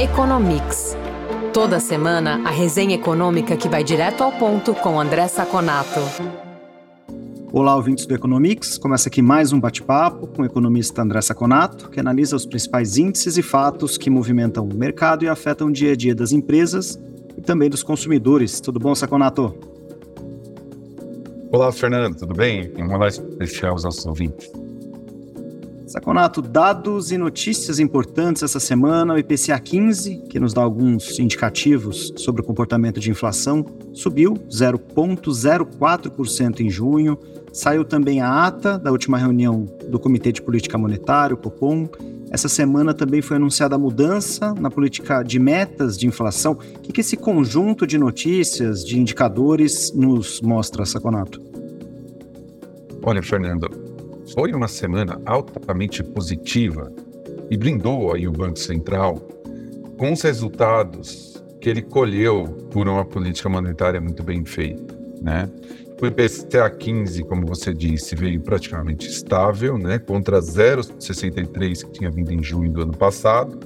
Economics. Toda semana, a resenha econômica que vai direto ao ponto com André Saconato. Olá, ouvintes do Economics. Começa aqui mais um bate-papo com o economista André Saconato, que analisa os principais índices e fatos que movimentam o mercado e afetam o dia a dia das empresas e também dos consumidores. Tudo bom, Saconato? Olá, Fernando, tudo bem? Um olá especial aos nossos ouvintes. Saconato, dados e notícias importantes essa semana. O IPCA 15, que nos dá alguns indicativos sobre o comportamento de inflação, subiu 0,04% em junho. Saiu também a ata da última reunião do Comitê de Política Monetária, o Copom. Essa semana também foi anunciada a mudança na política de metas de inflação. O que, que esse conjunto de notícias, de indicadores, nos mostra, Saconato? Olha, Fernando, foi uma semana altamente positiva e brindou aí o Banco Central com os resultados que ele colheu por uma política monetária muito bem feita, né? O IPCA 15, como você disse, veio praticamente estável, né, contra 0,63 que tinha vindo em junho do ano passado.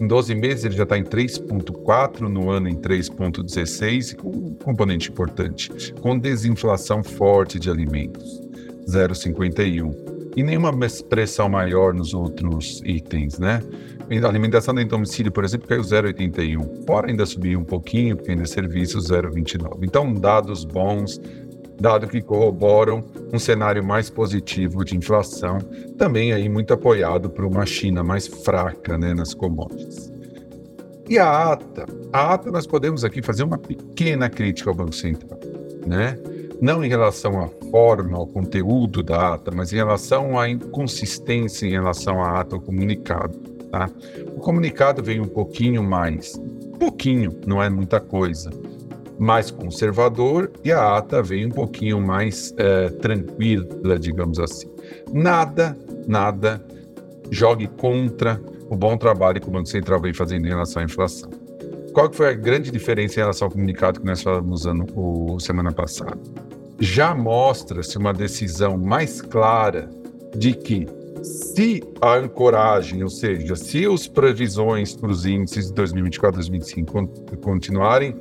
Em 12 meses ele já está em 3,4, no ano em 3,16, com um componente importante, com desinflação forte de alimentos, 0,51. E nenhuma pressão maior nos outros itens, né? A alimentação em domicílio, por exemplo, caiu 0,81. Fora ainda subiu um pouquinho, porque ainda é serviço 0,29. Então, dados bons, dados que corroboram um cenário mais positivo de inflação, também aí muito apoiado por uma China mais fraca né, nas commodities. E a ata? A ata nós podemos aqui fazer uma pequena crítica ao Banco Central, né? Não em relação à forma, ao conteúdo da ata, mas em relação à inconsistência em relação à ata, ao comunicado, tá? O comunicado veio um pouquinho mais, pouquinho, não é muita coisa, mais conservador e a ata vem um pouquinho mais é, tranquila, digamos assim. Nada, nada jogue contra o bom trabalho que o Banco Central vem fazendo em relação à inflação. Qual que foi a grande diferença em relação ao comunicado que nós falamos ano, o, semana passada? Já mostra-se uma decisão mais clara de que se a ancoragem, ou seja, se as previsões para os índices de 2024 e 2025 continuarem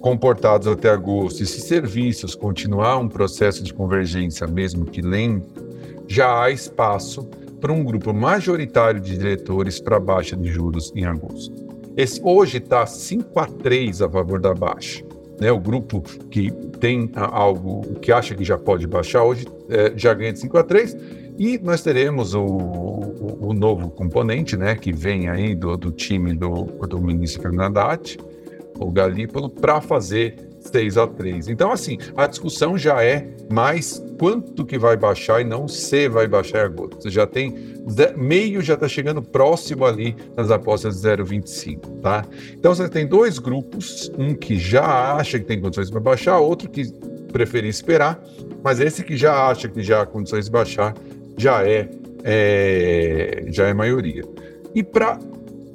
comportados até agosto, e se serviços continuar um processo de convergência, mesmo que lento, já há espaço para um grupo majoritário de diretores para baixa de juros em agosto. Esse hoje está 5 a 3 a favor da baixa. Né, o grupo que tem algo que acha que já pode baixar hoje é, já ganha de 5 a 3 e nós teremos o, o, o, novo componente né, que vem aí do, do time do, do ministro Fernando o Galípolo para fazer 6 a 3. Então, assim, a discussão já é mais quanto que vai baixar e não se vai baixar agosto. Você já tem meio já está chegando próximo ali nas apostas de 0,25, tá? Então você tem dois grupos, um que já acha que tem condições para baixar, outro que prefere esperar, mas esse que já acha que já há condições de baixar já é, é já é maioria. E para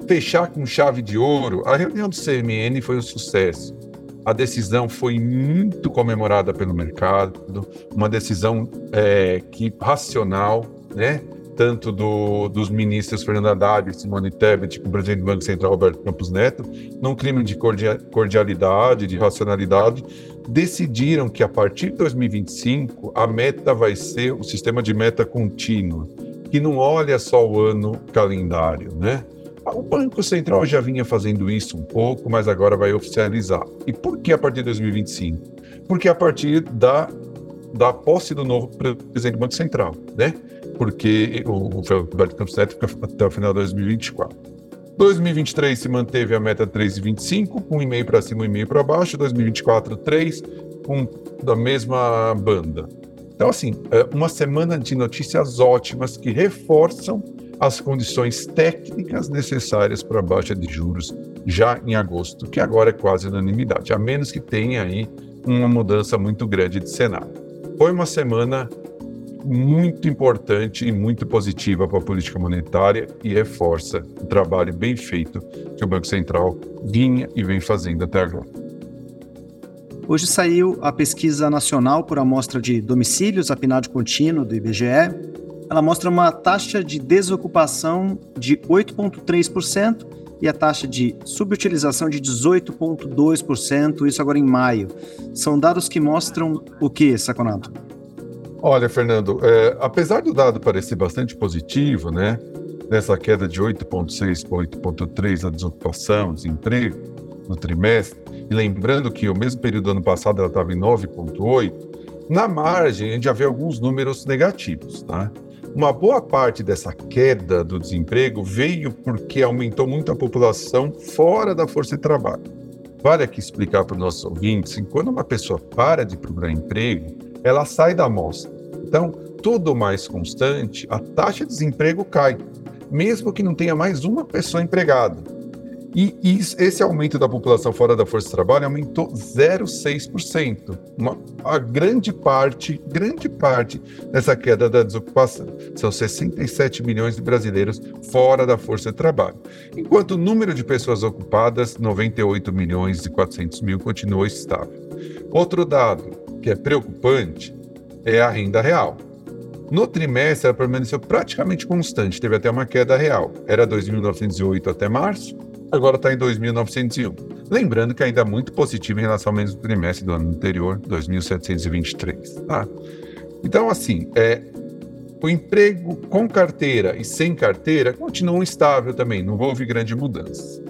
fechar com chave de ouro, a reunião do CMN foi um sucesso. A decisão foi muito comemorada pelo mercado, uma decisão é, que racional, né? tanto do, dos ministros Fernando Haddad e Simone Tebet, com o presidente do Banco Central Roberto Campos Neto, num clima de cordialidade, de racionalidade, decidiram que a partir de 2025 a meta vai ser o sistema de meta contínua, que não olha só o ano calendário, né? O Banco Central já vinha fazendo isso um pouco, mas agora vai oficializar. E por que a partir de 2025? Porque a partir da, da posse do novo presidente do Banco Central, né? Porque o Roberto Campos Neto fica até o final de 2024. 2023 se manteve a meta 3,25, um e meio para cima, um e meio para baixo. 2024, 3, com da mesma banda. Então, assim, é uma semana de notícias ótimas que reforçam as condições técnicas necessárias para a baixa de juros já em agosto, que agora é quase unanimidade, a menos que tenha aí uma mudança muito grande de cenário. Foi uma semana muito importante e muito positiva para a política monetária e reforça o trabalho bem feito que o Banco Central vinha e vem fazendo até agora. Hoje saiu a pesquisa nacional por amostra de domicílios, a PNAD contínuo do IBGE, ela mostra uma taxa de desocupação de 8,3%, e a taxa de subutilização de 18,2%, isso agora em maio. São dados que mostram o que, Saconato? Olha, Fernando, é, apesar do dado parecer bastante positivo, né, nessa queda de 8,6 para 8,3 da desocupação, desemprego no trimestre, e lembrando que o mesmo período do ano passado ela estava em 9,8, na margem a gente já vê alguns números negativos, tá? Uma boa parte dessa queda do desemprego veio porque aumentou muito a população fora da força de trabalho. Vale aqui explicar para os nossos ouvintes que quando uma pessoa para de procurar emprego, ela sai da amostra. Então, tudo mais constante, a taxa de desemprego cai, mesmo que não tenha mais uma pessoa empregada. E esse aumento da população fora da força de trabalho aumentou 0,6%. Uma, a grande parte, grande parte dessa queda da desocupação. São 67 milhões de brasileiros fora da força de trabalho. Enquanto o número de pessoas ocupadas, 98 milhões e 400 mil, continuou estável. Outro dado que é preocupante é a renda real. No trimestre, ela permaneceu praticamente constante, teve até uma queda real. Era 2.908 até março, agora está em 2.901. Lembrando que ainda é muito positivo em relação ao mesmo trimestre do ano anterior, 2.723. Tá? Então, assim, é, o emprego com carteira e sem carteira continuam estável também, não houve grande mudança.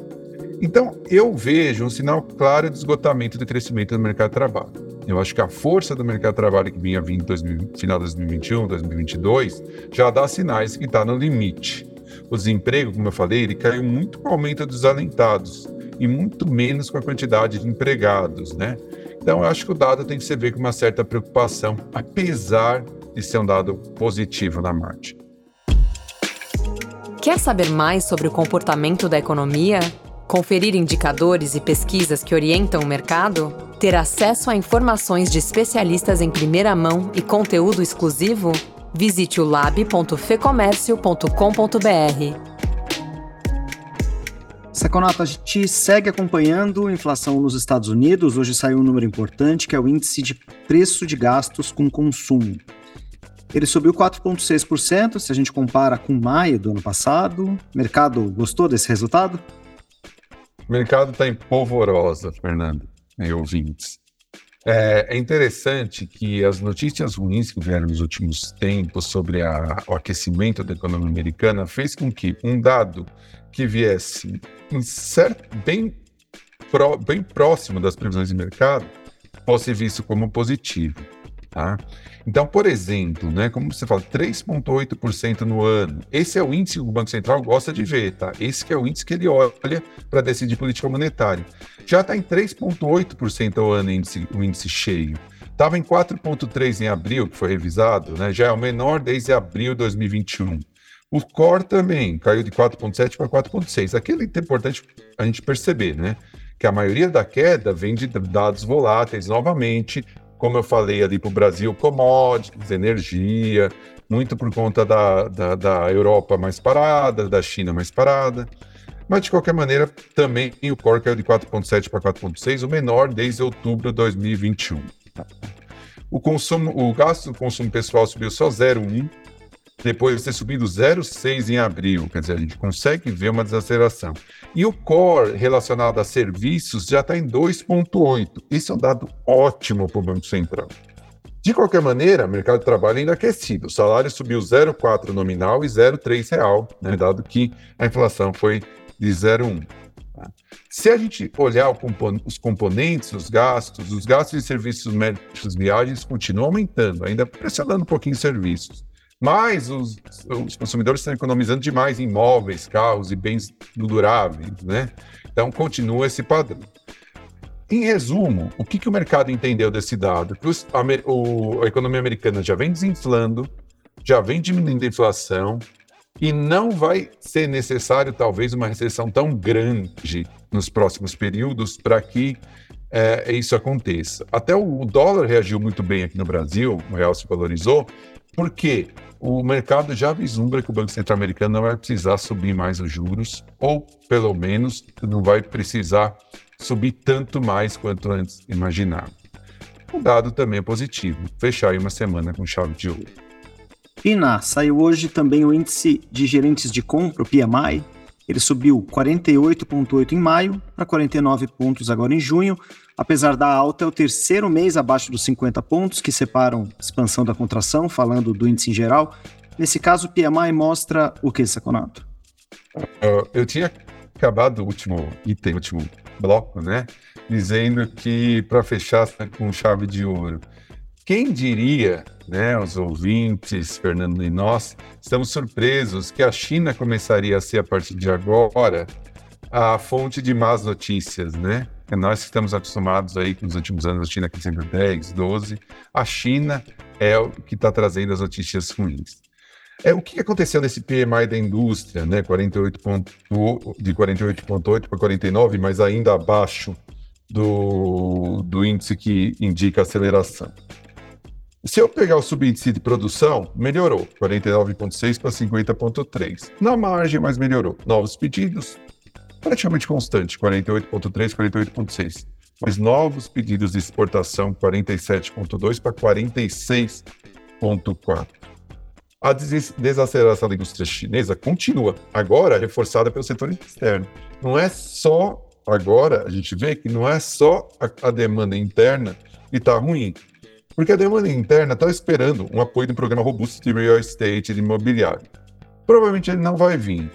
Então, eu vejo um sinal claro de esgotamento do crescimento do mercado de trabalho. Eu acho que a força do mercado de trabalho que vinha vindo no final de 2021, 2022, já dá sinais que está no limite o desemprego, como eu falei, ele caiu muito com o aumento dos alentados e muito menos com a quantidade de empregados, né? Então, eu acho que o dado tem que ser visto com uma certa preocupação, apesar de ser um dado positivo na margem. Quer saber mais sobre o comportamento da economia? Conferir indicadores e pesquisas que orientam o mercado? Ter acesso a informações de especialistas em primeira mão e conteúdo exclusivo? Visite o lab.fecomércio.com.br. Saconato, a gente segue acompanhando a inflação nos Estados Unidos. Hoje saiu um número importante, que é o índice de preço de gastos com consumo. Ele subiu 4,6% se a gente compara com maio do ano passado. O mercado gostou desse resultado? O mercado está em polvorosa, Fernando, e ouvintes. É, é, interessante que as notícias ruins que vieram nos últimos tempos sobre a, o aquecimento da economia americana fez com que um dado que viesse certo, bem, bem próximo das previsões de mercado fosse visto como positivo. Tá? Então, por exemplo, né, como você fala, 3,8% no ano. Esse é o índice que o Banco Central gosta de ver, tá? Esse que é o índice que ele olha para decidir política monetária. Já está em 3,8% ao ano índice, o índice cheio. Estava em 4,3% em abril, que foi revisado, né? já é o menor desde abril de 2021. O core também caiu de 4,7 para 4,6. Aquilo é importante a gente perceber, né? Que a maioria da queda vem de dados voláteis, novamente, como eu falei ali para o Brasil, commodities, energia, muito por conta da, da, da, Europa mais parada, da China mais parada. Mas, de qualquer maneira, também o core caiu de 4,7 para 4,6, o menor desde outubro de 2021. O, consumo, o gasto do consumo pessoal subiu só 0,1, depois de ter subido 0,6 em abril, quer dizer, a gente consegue ver uma desaceleração. E o core relacionado a serviços já está em 2,8. Isso é um dado ótimo para o Banco Central. De qualquer maneira, o mercado de trabalho ainda é aquecido. O salário subiu 0,4 nominal e 0,3 real, né, dado que a inflação foi de 0,1. Tá? Se a gente olhar os componentes dos gastos, os gastos de serviços médicos viagens continuam aumentando, ainda pressionando um pouquinho os serviços. Mas os, os consumidores estão economizando demais em imóveis, carros e bens duráveis, né? Então continua esse padrão. Em resumo, o que, que o mercado entendeu desse dado? Que os, a, o, a economia americana já vem desinflando, já vem diminuindo a inflação, e não vai ser necessário, talvez, uma recessão tão grande nos próximos períodos para que é, isso aconteça. Até o dólar reagiu muito bem aqui no Brasil, o real se valorizou, porque o mercado já vislumbra que o Banco Central americano não vai precisar subir mais os juros, ou pelo menos não vai precisar subir tanto mais quanto antes imaginava. O dado também é positivo, fechar aí uma semana com chave de ouro. Pina, saiu hoje também o índice de gerentes de compra, o PMI. Ele subiu 48,8 em maio para 49 pontos agora em junho. Apesar da alta, é o terceiro mês abaixo dos 50 pontos, que separam expansão da contração, falando do índice em geral. Nesse caso, o PMI mostra o que, Saconato? Uh, eu tinha acabado o último item, o último bloco, né? Dizendo que para fechar com chave de ouro. Quem diria, né, os ouvintes, Fernando e nós, estamos surpresos que a China começaria a ser, a partir de agora, a fonte de más notícias, né? É nós que estamos acostumados aí com os últimos anos, a China crescendo 10, 12, a China é o que está trazendo as notícias ruins. É, o que aconteceu nesse PMI da indústria, né? 48 ponto, de 48,8 para 49, mas ainda abaixo do, do índice que indica aceleração. Se eu pegar o subíndice de produção, melhorou, 49,6 para 50,3. Na margem, mas melhorou. Novos pedidos, praticamente constante, 48,3, 48,6. Mas novos pedidos de exportação, 47,2 para 46,4. A desaceleração da indústria chinesa continua, agora reforçada pelo setor externo. Não é só, agora a gente vê que não é só a, a demanda interna que está ruim, porque a demanda interna está esperando um apoio de um programa robusto de real estate, de imobiliário. Provavelmente ele não vai vir.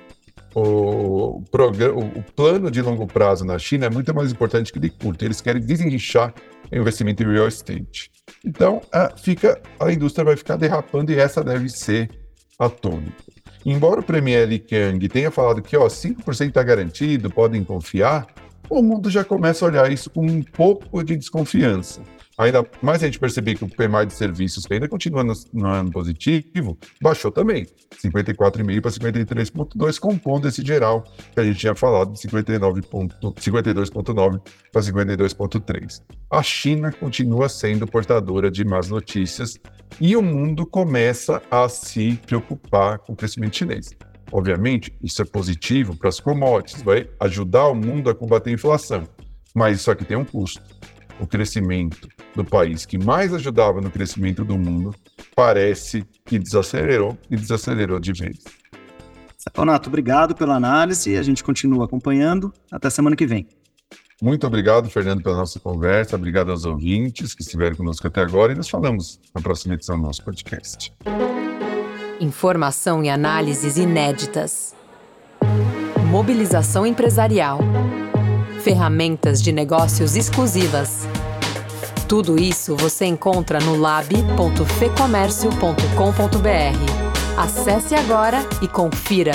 O, o plano de longo prazo na China é muito mais importante que de curto. Eles querem desinchar o investimento em real estate. Então, a, fica, a indústria vai ficar derrapando e essa deve ser a tônica. Embora o Premier Li Kang tenha falado que ó, 5% está garantido, podem confiar, o mundo já começa a olhar isso com um pouco de desconfiança. Ainda mais a gente perceber que o PMI de serviços, que ainda continua no, no ano positivo, baixou também. 54,5 para 53,2, compondo esse geral que a gente tinha falado, de 52,9 para 52,3. A China continua sendo portadora de más notícias e o mundo começa a se preocupar com o crescimento chinês. Obviamente, isso é positivo para as commodities, vai ajudar o mundo a combater a inflação, mas isso aqui tem um custo o crescimento do país que mais ajudava no crescimento do mundo parece que desacelerou e desacelerou de vez. Saponato, obrigado pela análise. e A gente continua acompanhando. Até semana que vem. Muito obrigado, Fernando, pela nossa conversa. Obrigado aos ouvintes que estiveram conosco até agora e nos falamos na próxima edição do nosso podcast. Informação e análises inéditas. Mobilização empresarial ferramentas de negócios exclusivas. Tudo isso você encontra no lab.fecomércio.com.br. Acesse agora e confira.